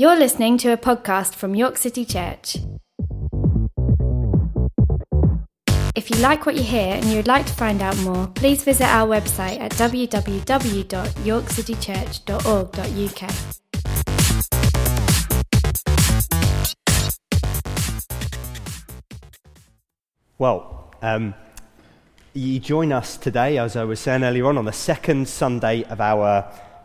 You're listening to a podcast from York City Church. If you like what you hear and you would like to find out more, please visit our website at www.yorkcitychurch.org.uk. Well, um, you join us today, as I was saying earlier on, on the second Sunday of our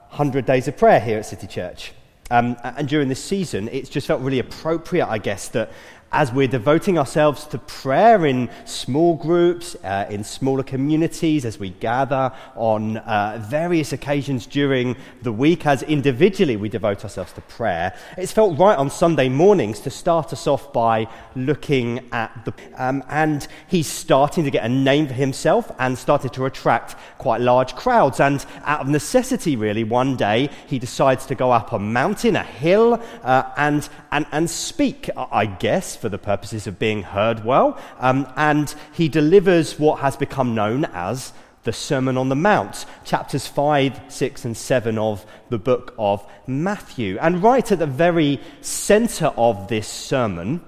100 Days of Prayer here at City Church. Um, and during this season, it's just felt really appropriate, I guess, that as we're devoting ourselves to prayer in small groups, uh, in smaller communities, as we gather on uh, various occasions during the week, as individually we devote ourselves to prayer, it's felt right on Sunday mornings to start us off by looking at the. Um, and he's starting to get a name for himself and started to attract quite large crowds. And out of necessity, really, one day he decides to go up a mountain, a hill, uh, and, and, and speak, I guess for the purposes of being heard well. Um, and he delivers what has become known as the Sermon on the Mount, chapters 5, 6, and 7 of the book of Matthew. And right at the very center of this sermon,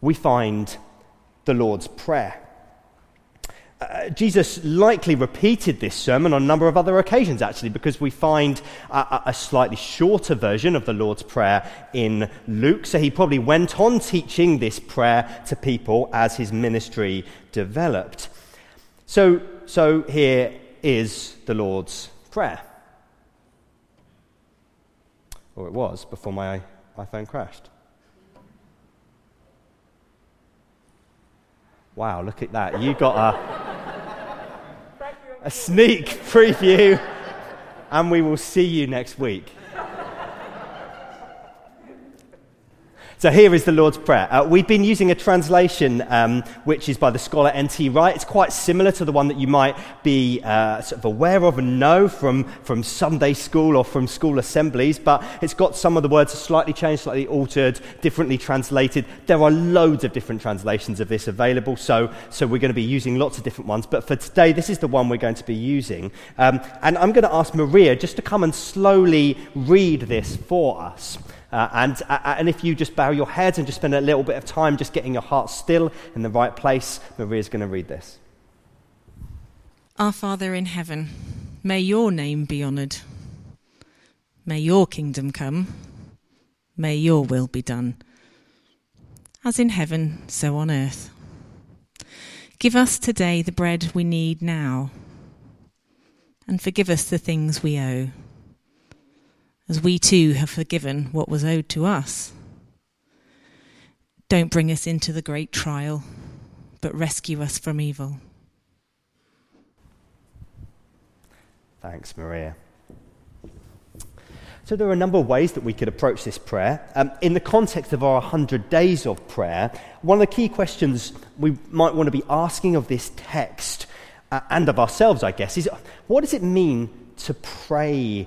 we find the Lord's Prayer. Uh, Jesus likely repeated this sermon on a number of other occasions, actually, because we find a, a, slightly shorter version of the Lord's Prayer in Luke. So he probably went on teaching this prayer to people as his ministry developed. So, so here is the Lord's Prayer. Or it was before my iPhone crashed. Wow, look at that. You got a, a sneak preview, and we will see you next week. So here is the Lord's Prayer. Uh, we've been using a translation um, which is by the scholar N.T. Wright. It's quite similar to the one that you might be uh, sort of aware of and know from, from Sunday school or from school assemblies, but it's got some of the words slightly changed, slightly altered, differently translated. There are loads of different translations of this available, so, so we're going to be using lots of different ones. But for today, this is the one we're going to be using. Um, and I'm going to ask Maria just to come and slowly read this for us. Uh, and, uh, uh, and if you just bow your head and just spend a little bit of time just getting your heart still in the right place, Maria's going to read this. Our Father in heaven, may your name be honoured. May your kingdom come. May your will be done. As in heaven, so on earth. Give us today the bread we need now, and forgive us the things we owe as we too have forgiven what was owed to us. Don't bring us into the great trial, but rescue us from evil. Thanks, Maria. So, there are a number of ways that we could approach this prayer. Um, in the context of our 100 days of prayer, one of the key questions we might want to be asking of this text uh, and of ourselves, I guess, is what does it mean to pray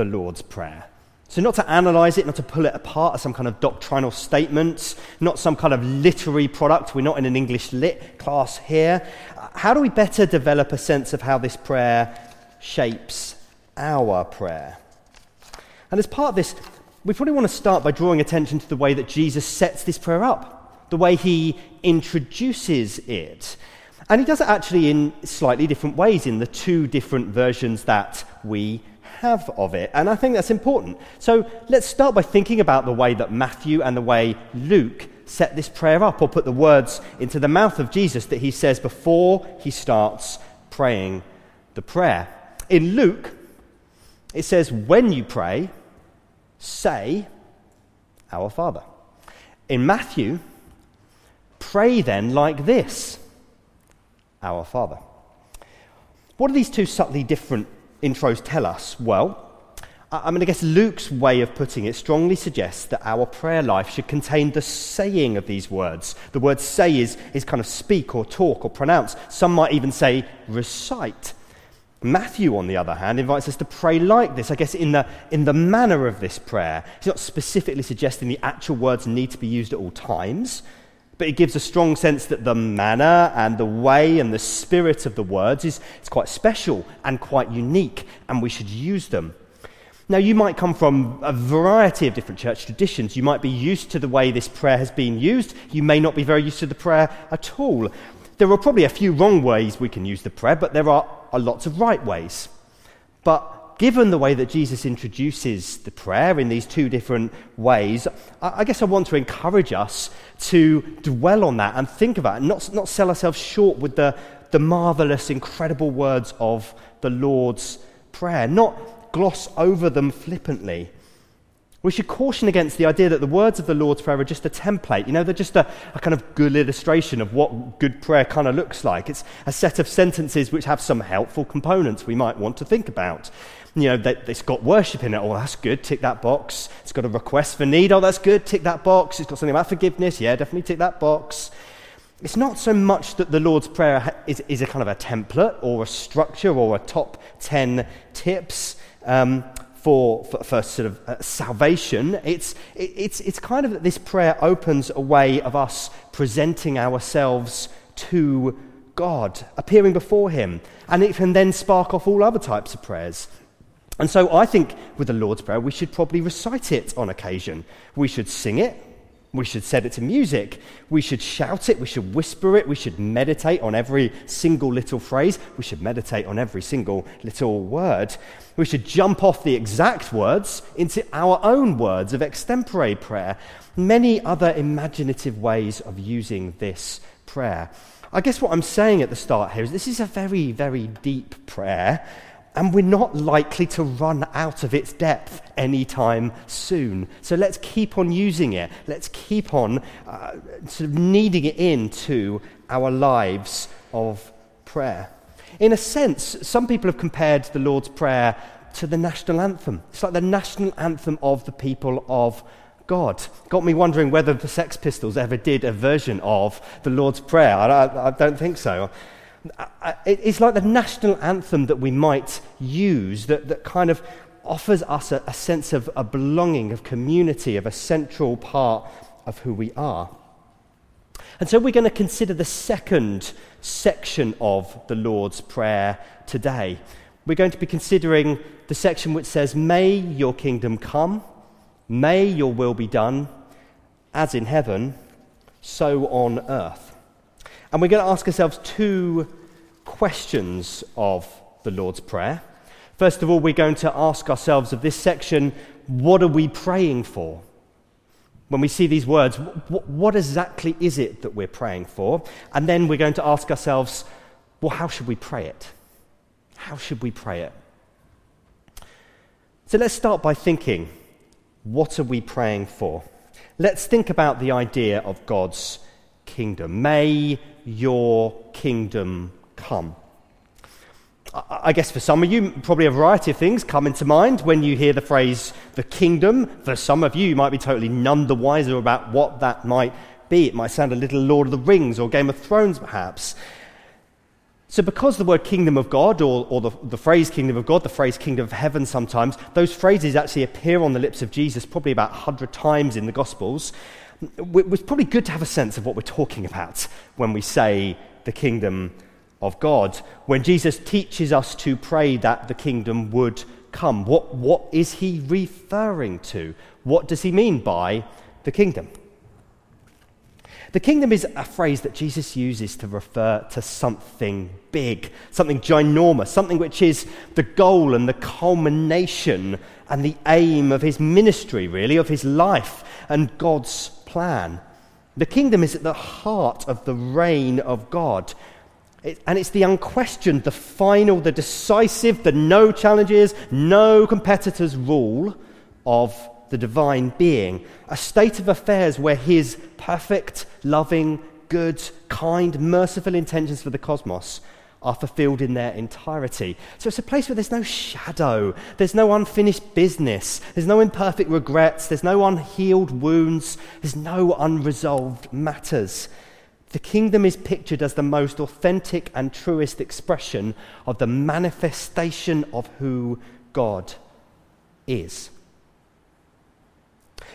the Lord's Prayer. So, not to analyze it, not to pull it apart as some kind of doctrinal statement, not some kind of literary product. We're not in an English lit class here. How do we better develop a sense of how this prayer shapes our prayer? And as part of this, we probably want to start by drawing attention to the way that Jesus sets this prayer up, the way he introduces it. And he does it actually in slightly different ways in the two different versions that we have of it. And I think that's important. So let's start by thinking about the way that Matthew and the way Luke set this prayer up or put the words into the mouth of Jesus that he says before he starts praying the prayer. In Luke, it says, When you pray, say, Our Father. In Matthew, pray then like this Our Father. What are these two subtly different intros tell us? Well, I mean, I guess Luke's way of putting it strongly suggests that our prayer life should contain the saying of these words. The word say is, is kind of speak or talk or pronounce. Some might even say recite. Matthew, on the other hand, invites us to pray like this, I guess, in the, in the manner of this prayer. He's not specifically suggesting the actual words need to be used at all times, but it gives a strong sense that the manner and the way and the spirit of the words is, quite special and quite unique, and we should use them. Now, you might come from a variety of different church traditions. You might be used to the way this prayer has been used. You may not be very used to the prayer at all. There are probably a few wrong ways we can use the prayer, but there are, are lots of right ways. But given the way that Jesus introduces the prayer in these two different ways, I, I guess I want to encourage us to dwell on that and think about it, and not, not sell ourselves short with the, the marvelous, incredible words of the Lord's Prayer, not gloss over them flippantly. We should caution against the idea that the words of the Lord's Prayer are just a template. You know, they're just a, a, kind of good illustration of what good prayer kind of looks like. It's a set of sentences which have some helpful components we might want to think about. You know, they, it's got worship in it. Oh, that's good. Tick that box. It's got a request for need. Oh, that's good. Tick that box. It's got something about forgiveness. Yeah, definitely tick that box. It's not so much that the Lord's Prayer is, is a kind of a template or a structure or a top 10 tips um, for, for, for, sort of uh, salvation. It's, it, it's, it's kind of that this prayer opens a way of us presenting ourselves to God, appearing before Him, and it can then spark off all other types of prayers. And so I think with the Lord's Prayer, we should probably recite it on occasion. We should sing it, we should set it to music. We should shout it. We should whisper it. We should meditate on every single little phrase. We should meditate on every single little word. We should jump off the exact words into our own words of extempore prayer. Many other imaginative ways of using this prayer. I guess what I'm saying at the start here is this is a very, very deep prayer and we're not likely to run out of its depth anytime soon. So let's keep on using it. Let's keep on uh, sort of kneading it into our lives of prayer. In a sense, some people have compared the Lord's Prayer to the national anthem. It's like the national anthem of the people of God. Got me wondering whether the Sex Pistols ever did a version of the Lord's Prayer. I, I don't think so it's like the national anthem that we might use that, that kind of offers us a, a sense of a belonging, of community, of a central part of who we are. And so we're going to consider the second section of the Lord's Prayer today. We're going to be considering the section which says, May your kingdom come, may your will be done, as in heaven, so on earth. And we're going to ask ourselves two questions of the Lord's Prayer. First of all, we're going to ask ourselves of this section, what are we praying for? When we see these words, what, exactly is it that we're praying for? And then we're going to ask ourselves, well, how should we pray it? How should we pray it? So let's start by thinking, what are we praying for? Let's think about the idea of God's kingdom. May your kingdom come. I guess for some of you, probably a variety of things come into mind when you hear the phrase the kingdom. For some of you, you might be totally none the wiser about what that might be. It might sound a little Lord of the Rings or Game of Thrones, perhaps. So, because the word kingdom of God, or, or the, the phrase kingdom of God, the phrase kingdom of heaven sometimes, those phrases actually appear on the lips of Jesus probably about 100 times in the Gospels it was probably good to have a sense of what we're talking about when we say the kingdom of God. When Jesus teaches us to pray that the kingdom would come, what, what is he referring to? What does he mean by the kingdom? The kingdom is a phrase that Jesus uses to refer to something big, something ginormous, something which is the goal and the culmination and the aim of his ministry, really, of his life and God's plan. The kingdom is at the heart of the reign of God. It, and it's the unquestioned, the final, the decisive, the no challenges, no competitors rule of the divine being. A state of affairs where his perfect, loving, good, kind, merciful intentions for the cosmos are fulfilled in their entirety. So it's a place where there's no shadow, there's no unfinished business, there's no imperfect regrets, there's no unhealed wounds, there's no unresolved matters. The kingdom is pictured as the most authentic and truest expression of the manifestation of who God is.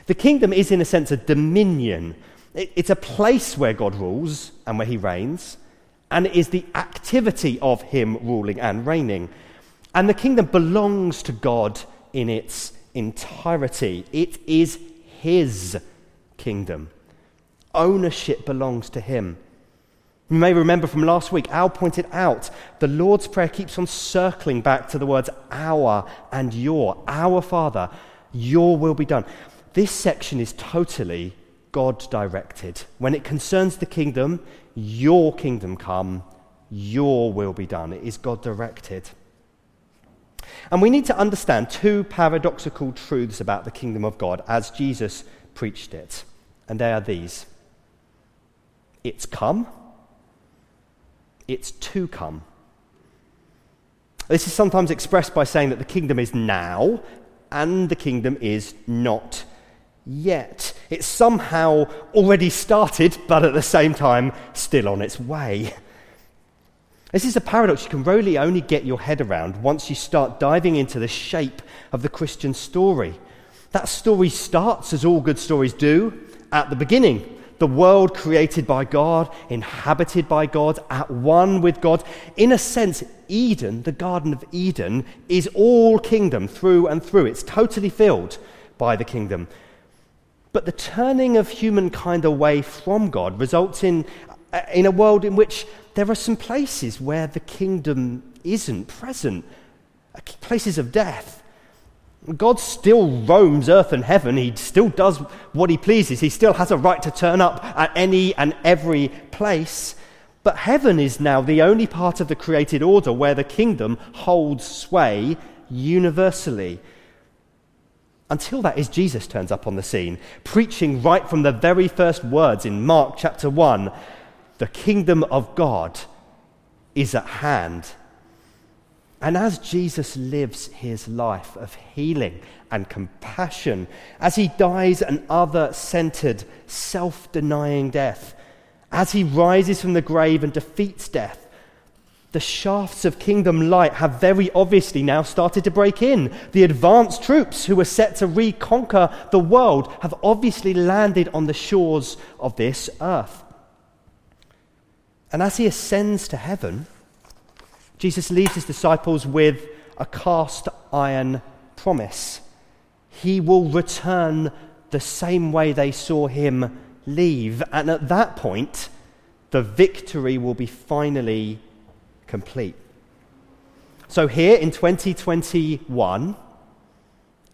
The kingdom is, in a sense, a dominion. It's a place where God rules and where he reigns and it is the activity of him ruling and reigning. And the kingdom belongs to God in its entirety. It is His kingdom. Ownership belongs to Him. You may remember from last week, Al pointed out the Lord's Prayer keeps on circling back to the words our and your. Our Father, your will be done. This section is totally God directed. When it concerns the kingdom, your kingdom come, your will be done. It is God directed. And we need to understand two paradoxical truths about the kingdom of God as Jesus preached it. And they are these it's come, it's to come. This is sometimes expressed by saying that the kingdom is now and the kingdom is not yet. It's somehow already started, but at the same time, still on its way. This is a paradox you can really only get your head around once you start diving into the shape of the Christian story. That story starts, as all good stories do, at the beginning. The world created by God, inhabited by God, at one with God. In a sense, Eden, the Garden of Eden, is all kingdom through and through. It's totally filled by the kingdom. But the turning of humankind away from God results in, uh, in a world in which there are some places where the kingdom isn't present, uh, places of death. God still roams earth and heaven. He still does what he pleases. He still has a right to turn up at any and every place. But heaven is now the only part of the created order where the kingdom holds sway universally. Until that is Jesus turns up on the scene, preaching right from the very first words in Mark chapter 1 the kingdom of God is at hand. And as Jesus lives his life of healing and compassion, as he dies an other centered, self denying death, as he rises from the grave and defeats death, the shafts of kingdom light have very obviously now started to break in. The advanced troops who were set to reconquer the world have obviously landed on the shores of this earth. And as he ascends to heaven, Jesus leaves his disciples with a cast iron promise. He will return the same way they saw him leave. And at that point, the victory will be finally complete. So, here in 2021,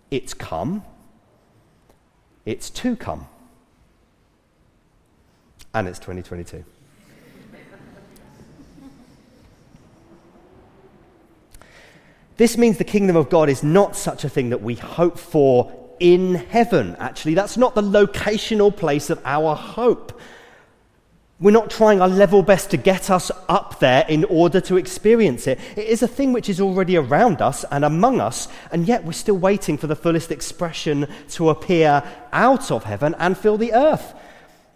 it's come, it's to come, and it's 2022. This means the kingdom of God is not such a thing that we hope for in heaven. Actually, that's not the locational place of our hope. We're not trying our level best to get us up there in order to experience it. It is a thing which is already around us and among us, and yet we're still waiting for the fullest expression to appear out of heaven and fill the earth.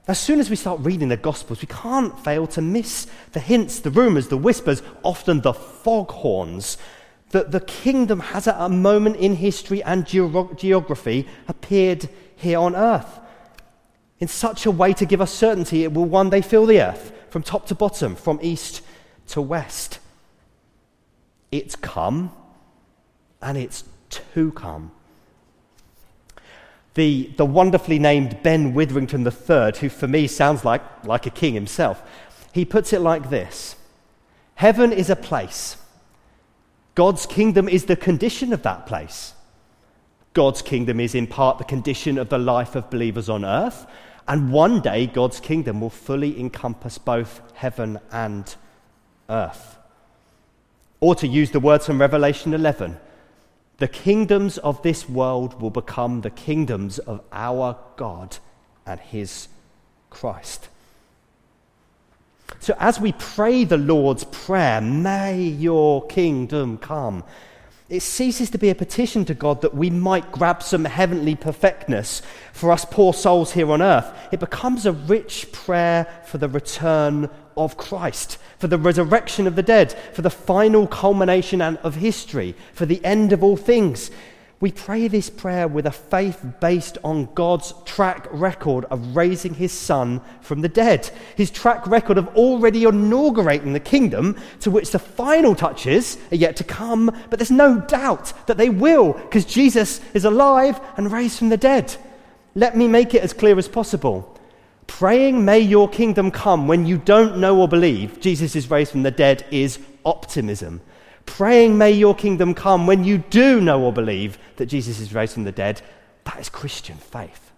As soon as we start reading the Gospels, we can't fail to miss the hints, the rumours, the whispers, often the foghorns that the kingdom has at a moment in history and geography appeared here on earth in such a way to give us certainty it will one day fill the earth from top to bottom, from east to west. It's come and it's to come. The, the wonderfully named Ben Witherington III, who for me sounds like, like a king himself, he puts it like this Heaven is a place God's kingdom is the condition of that place. God's kingdom is in part the condition of the life of believers on earth. And one day, God's kingdom will fully encompass both heaven and earth. Or to use the words from Revelation 11, the kingdoms of this world will become the kingdoms of our God and his Christ. So, as we pray the Lord's Prayer, may your kingdom come, it ceases to be a petition to God that we might grab some heavenly perfectness for us poor souls here on earth. It becomes a rich prayer for the return of Christ, for the resurrection of the dead, for the final culmination of history, for the end of all things. We pray this prayer with a faith based on God's track record of raising his son from the dead, his track record of already inaugurating the kingdom to which the final touches are yet to come, but there's no doubt that they will because Jesus is alive and raised from the dead. Let me make it as clear as possible. Praying, may your kingdom come when you don't know or believe Jesus is raised from the dead is optimism. Praying, may your kingdom come when you do know or believe that Jesus is raised from the dead, that is Christian faith.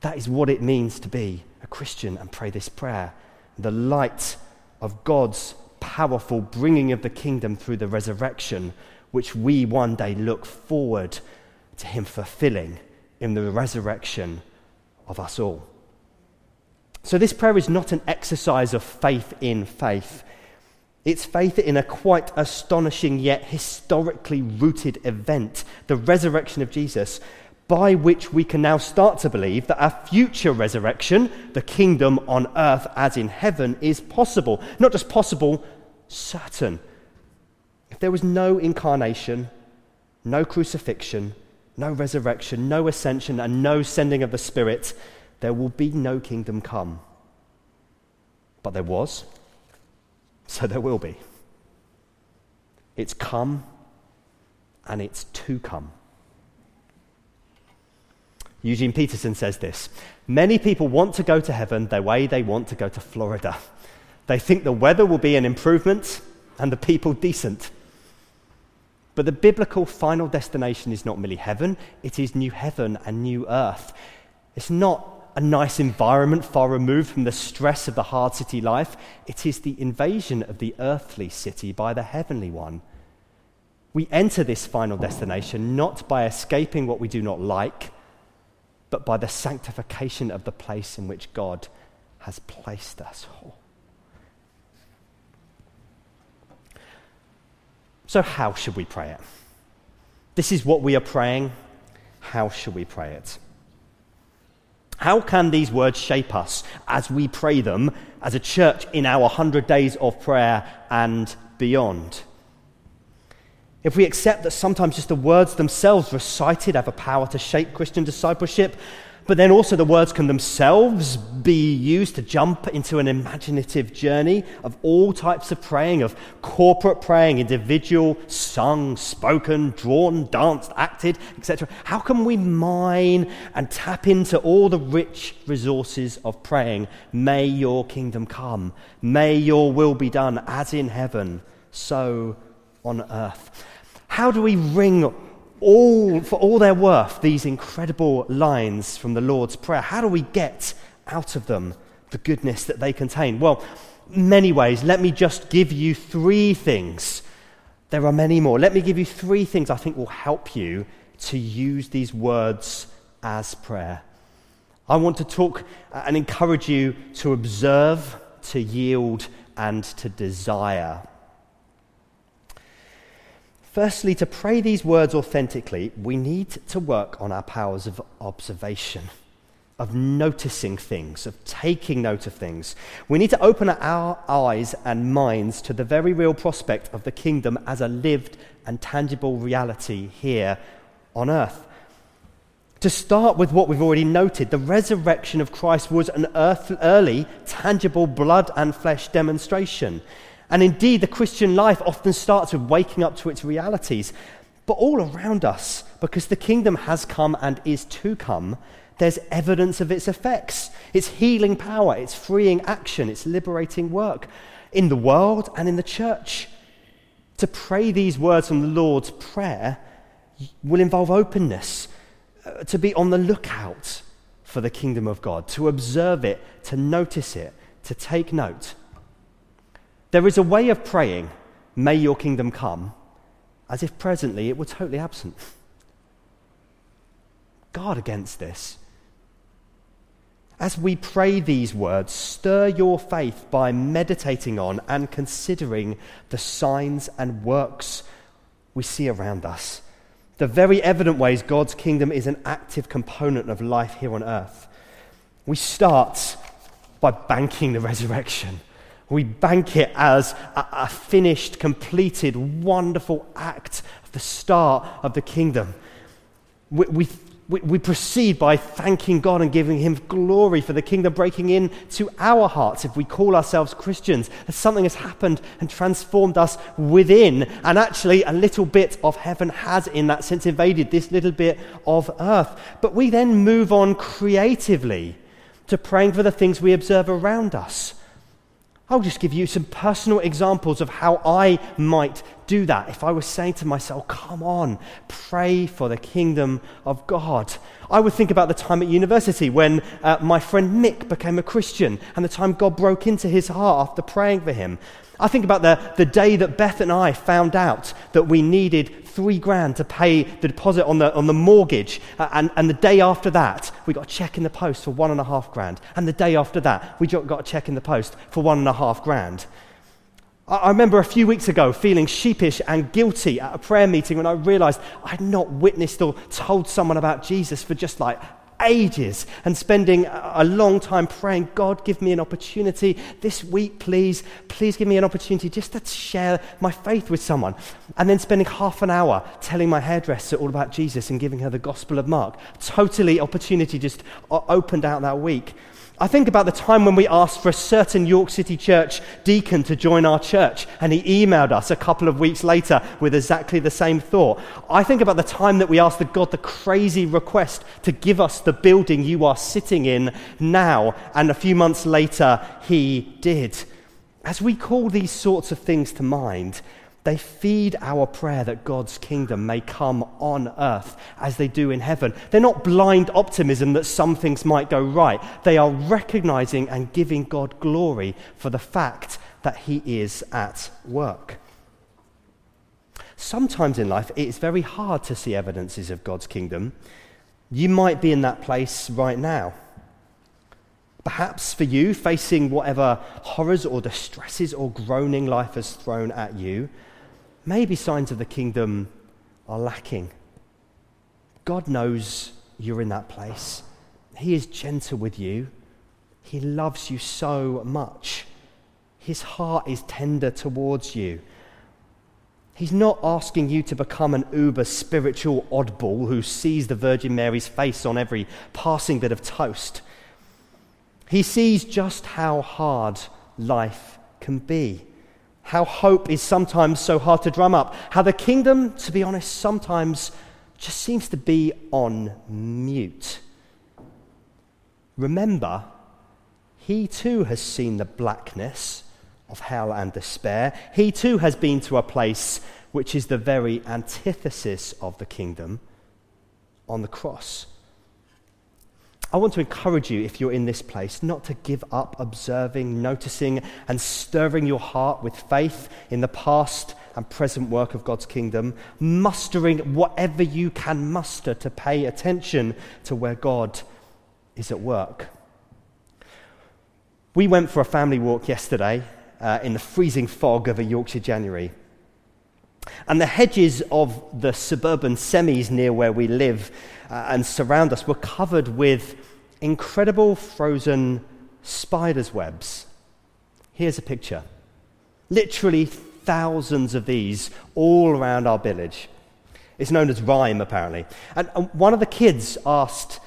That is what it means to be a Christian and pray this prayer. The light of God's powerful bringing of the kingdom through the resurrection, which we one day look forward to Him fulfilling in the resurrection of us all. So, this prayer is not an exercise of faith in faith. It's faith in a quite astonishing yet historically rooted event, the resurrection of Jesus, by which we can now start to believe that our future resurrection, the kingdom on earth as in heaven, is possible. Not just possible, certain. If there was no incarnation, no crucifixion, no resurrection, no ascension, and no sending of the Spirit, there will be no kingdom come. But there was, so there will be. It's come and it's to come. Eugene Peterson says this Many people want to go to heaven the way they want to go to Florida. They think the weather will be an improvement and the people decent. But the biblical final destination is not merely heaven, it is new heaven and new earth. It's not a nice environment far removed from the stress of the hard city life. It is the invasion of the earthly city by the heavenly one. We enter this final destination not by escaping what we do not like, but by the sanctification of the place in which God has placed us. So, how should we pray it? This is what we are praying. How should we pray it? How can these words shape us as we pray them as a church in our 100 days of prayer and beyond? If we accept that sometimes just the words themselves recited have a power to shape Christian discipleship, but then also, the words can themselves be used to jump into an imaginative journey of all types of praying, of corporate praying, individual, sung, spoken, drawn, danced, acted, etc. How can we mine and tap into all the rich resources of praying? May your kingdom come. May your will be done as in heaven, so on earth. How do we wring all, for all their worth, these incredible lines from the Lord's Prayer. How do we get out of them the goodness that they contain? Well, many ways. Let me just give you three things. There are many more. Let me give you three things I think will help you to use these words as prayer. I want to talk uh, and encourage you to observe, to yield, and to desire. Firstly, to pray these words authentically, we need to work on our powers of observation, of noticing things, of taking note of things. We need to open our eyes and minds to the very real prospect of the kingdom as a lived and tangible reality here on earth. To start with what we've already noted, the resurrection of Christ was an earth, early, tangible blood and flesh demonstration. And indeed, the Christian life often starts with waking up to its realities. But all around us, because the kingdom has come and is to come, there's evidence of its effects its healing power, its freeing action, its liberating work in the world and in the church. To pray these words from the Lord's Prayer will involve openness, uh, to be on the lookout for the kingdom of God, to observe it, to notice it, to take note there is a way of praying, May your kingdom come, as if presently it were totally absent. Guard against this. As we pray these words, stir your faith by meditating on and considering the signs and works we see around us. The very evident ways God's kingdom is an active component of life here on earth. We start by banking the resurrection we bank it as a, a, finished, completed, wonderful act of the start of the kingdom. We, we, we, proceed by thanking God and giving Him glory for the kingdom breaking into our hearts if we call ourselves Christians. As something has happened and transformed us within. And actually, a little bit of heaven has, in that sense, invaded this little bit of earth. But we then move on creatively to praying for the things we observe around us. I'll just give you some personal examples of how I might do that. If I was saying to myself, come on, pray for the kingdom of God, I would think about the time at university when uh, my friend Nick became a Christian and the time God broke into his heart after praying for him. I think about the, the day that Beth and I found out that we needed three grand to pay the deposit on the, on the mortgage. And, and the day after that, we got a check in the post for one and a half grand. And the day after that, we got a check in the post for one and a half grand. I, remember a few weeks ago feeling sheepish and guilty at a prayer meeting when I realized I had not witnessed or told someone about Jesus for just like ages and spending a long time praying, God, give me an opportunity this week, please. Please give me an opportunity just to share my faith with someone. And then spending half an hour telling my hairdresser all about Jesus and giving her the Gospel of Mark. Totally opportunity just opened out that week. I think about the time when we asked for a certain York City Church deacon to join our church, and he emailed us a couple of weeks later with exactly the same thought. I think about the time that we asked the God the crazy request to give us the building you are sitting in now, and a few months later, he did. As we call these sorts of things to mind, they feed our prayer that God's kingdom may come on earth as they do in heaven. They're not blind optimism that some things might go right. They are recognizing and giving God glory for the fact that He is at work. Sometimes in life, it is very hard to see evidences of God's kingdom. You might be in that place right now. Perhaps for you, facing whatever horrors or distresses or groaning life has thrown at you, maybe signs of the kingdom are lacking. God knows you're in that place. He is gentle with you. He loves you so much. His heart is tender towards you. He's not asking you to become an uber spiritual oddball who sees the Virgin Mary's face on every passing bit of toast. He sees just how hard life can be how hope is sometimes so hard to drum up, how the kingdom, to be honest, sometimes just seems to be on mute. Remember, he too has seen the blackness of hell and despair. He too has been to a place which is the very antithesis of the kingdom on the cross. I want to encourage you, if you're in this place, not to give up observing, noticing, and stirring your heart with faith in the past and present work of God's kingdom, mustering whatever you can muster to pay attention to where God is at work. We went for a family walk yesterday uh, in the freezing fog of a Yorkshire January. And the hedges of the suburban semis near where we live uh, and surround us were covered with incredible frozen spiders' webs. Here's a picture. Literally thousands of these all around our village. It's known as rime, apparently. And, and one of the kids asked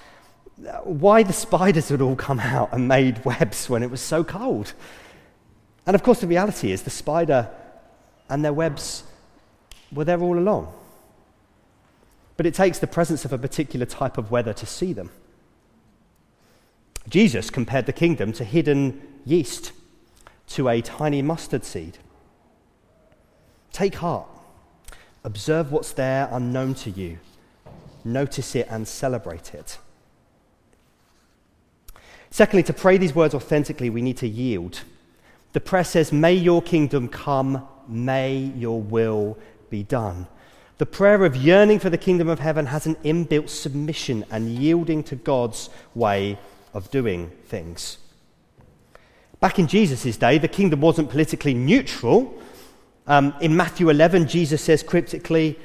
uh, why the spiders had all come out and made webs when it was so cold. And of course, the reality is the spider and their webs were there all along. But it takes the presence of a particular type of weather to see them. Jesus compared the kingdom to hidden yeast, to a tiny mustard seed. Take heart. Observe what's there unknown to you. Notice it and celebrate it. Secondly, to pray these words authentically, we need to yield. The prayer says, May your kingdom come, may your will be done. The prayer of yearning for the kingdom of heaven has an inbuilt submission and yielding to God's way of doing things. Back in Jesus' day, the kingdom wasn't politically neutral. Um, in Matthew 11, Jesus says cryptically,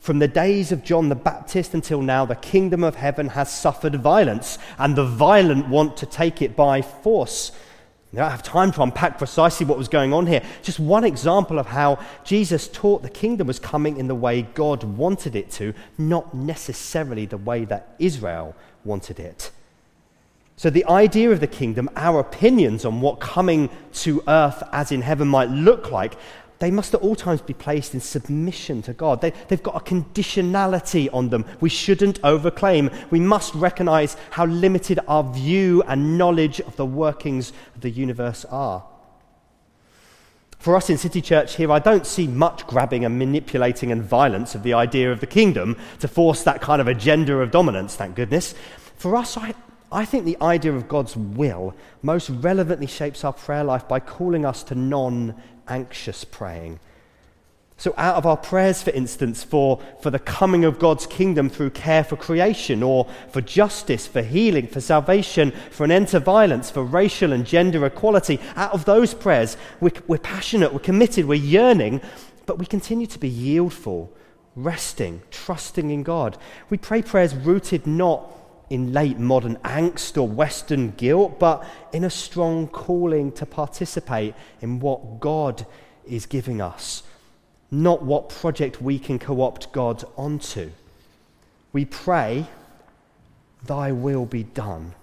From the days of John the Baptist until now, the kingdom of heaven has suffered violence, and the violent want to take it by force. I don't have time to unpack precisely what was going on here. Just one example of how Jesus taught the kingdom was coming in the way God wanted it to, not necessarily the way that Israel wanted it. So, the idea of the kingdom, our opinions on what coming to earth as in heaven might look like, they must at all times be placed in submission to God. They, have got a conditionality on them. We shouldn't overclaim. We must recognize how limited our view and knowledge of the workings of the universe are. For us in City Church here, I don't see much grabbing and manipulating and violence of the idea of the kingdom to force that kind of agenda of dominance, thank goodness. For us, I, I think the idea of God's will most relevantly shapes our prayer life by calling us to non anxious praying. So, out of our prayers, for instance, for, for the coming of God's kingdom through care for creation, or for justice, for healing, for salvation, for an end to violence, for racial and gender equality, out of those prayers, we're, we're passionate, we're committed, we're yearning, but we continue to be yieldful, resting, trusting in God. We pray prayers rooted not in late modern angst or Western guilt, but in a strong calling to participate in what God is giving us, not what project we can co opt God onto. We pray, Thy will be done.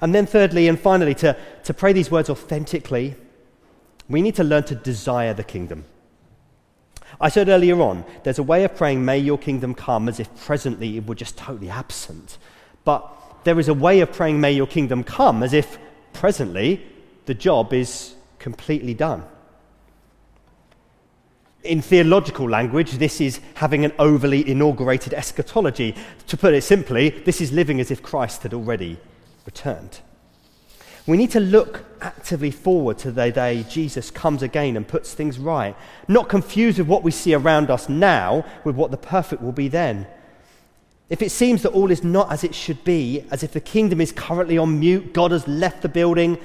And then, thirdly and finally, to, to pray these words authentically, we need to learn to desire the kingdom. I said earlier on, there's a way of praying, May your kingdom come, as if presently it were just totally absent. But there is a way of praying, May your kingdom come, as if presently the job is completely done. In theological language, this is having an overly inaugurated eschatology. To put it simply, this is living as if Christ had already returned. We need to look actively forward to the day Jesus comes again and puts things right, not confused with what we see around us now with what the perfect will be then. If it seems that all is not as it should be, as if the kingdom is currently on mute, God has left the building,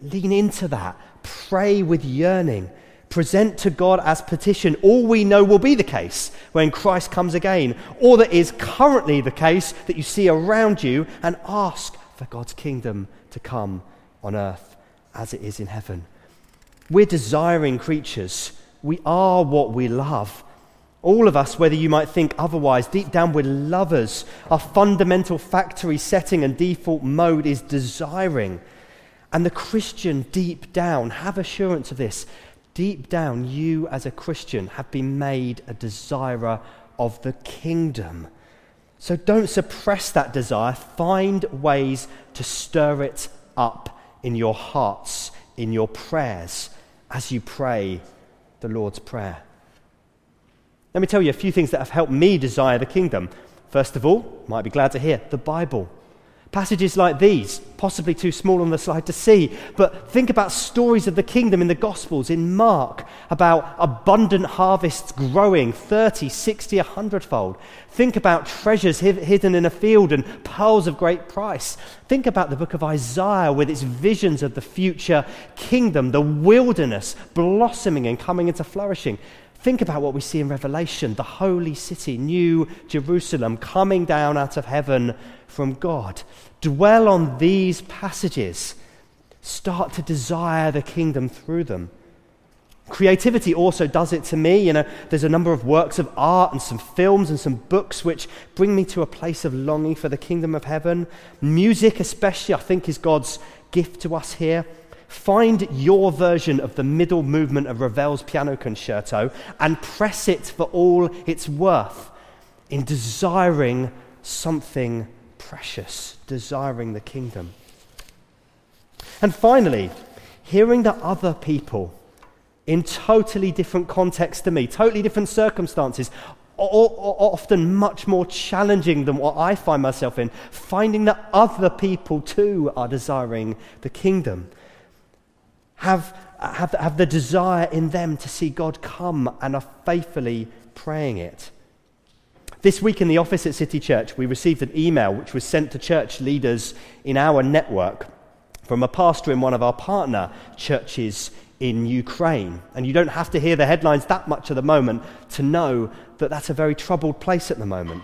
lean into that. Pray with yearning. Present to God as petition all we know will be the case when Christ comes again, all that is currently the case that you see around you, and ask for God's kingdom to come on earth as it is in heaven. We're desiring creatures. We are what we love. All of us, whether you might think otherwise, deep down we're lovers. Our fundamental factory setting and default mode is desiring. And the Christian, deep down, have assurance of this. Deep down, you as a Christian have been made a desirer of the kingdom. So don't suppress that desire. Find ways to stir it up in your hearts, in your prayers, as you pray the Lord's Prayer. Let me tell you a few things that have helped me desire the kingdom. First of all, might be glad to hear, the Bible. Passages like these, possibly too small on the slide to see, but think about stories of the kingdom in the Gospels, in Mark, about abundant harvests growing 30, 60, 100 fold. Think about treasures hidden in a field and pearls of great price. Think about the book of Isaiah with its visions of the future kingdom, the wilderness blossoming and coming into flourishing. Think about what we see in Revelation the holy city, New Jerusalem, coming down out of heaven from God. Dwell on these passages. Start to desire the kingdom through them. Creativity also does it to me. You know, there's a number of works of art and some films and some books which bring me to a place of longing for the kingdom of heaven. Music, especially, I think, is God's gift to us here. Find your version of the middle movement of Ravel's piano concerto and press it for all it's worth in desiring something precious, desiring the kingdom. And finally, hearing that other people in totally different contexts to me, totally different circumstances, often much more challenging than what I find myself in, finding that other people too are desiring the kingdom have, have, have the desire in them to see God come and are faithfully praying it. This week in the office at City Church, we received an email which was sent to church leaders in our network from a pastor in one of our partner churches in Ukraine. And you don't have to hear the headlines that much at the moment to know that that's a very troubled place at the moment.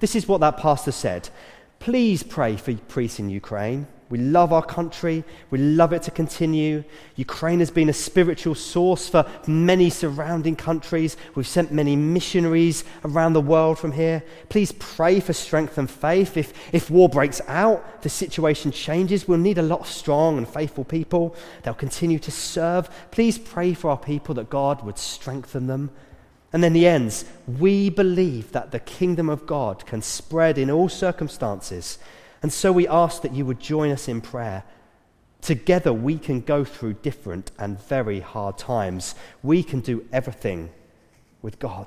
This is what that pastor said Please pray for priests in Ukraine. We love our country. We love it to continue. Ukraine has been a spiritual source for many surrounding countries. We've sent many missionaries around the world from here. Please pray for strength and faith. If, if war breaks out, the situation changes, we'll need a lot of strong and faithful people. They'll continue to serve. Please pray for our people that God would strengthen them. And then the ends. We believe that the kingdom of God can spread in all circumstances and so we ask that you would join us in prayer. Together we can go through different and very hard times. We can do everything with God.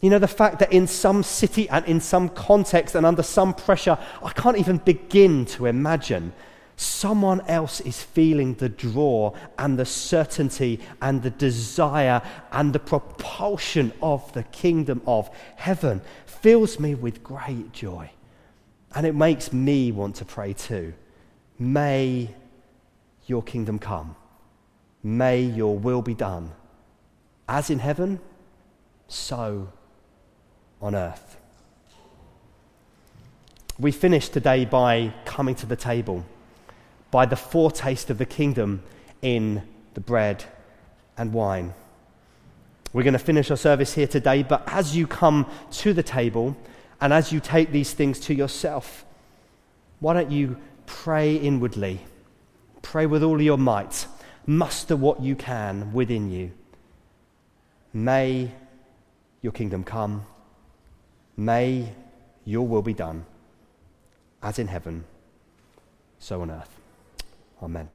You know, the fact that in some city and in some context and under some pressure, I can't even begin to imagine someone else is feeling the draw and the certainty and the desire and the propulsion of the kingdom of heaven fills me with great joy. And it makes me want to pray too. May your kingdom come. May your will be done, as in heaven, so on earth. We finish today by coming to the table, by the foretaste of the kingdom in the bread and wine. We're going to finish our service here today, but as you come to the table, and as you take these things to yourself, why don't you pray inwardly? Pray with all your might. Muster what you can within you. May your kingdom come. May your will be done, as in heaven, so on earth. Amen.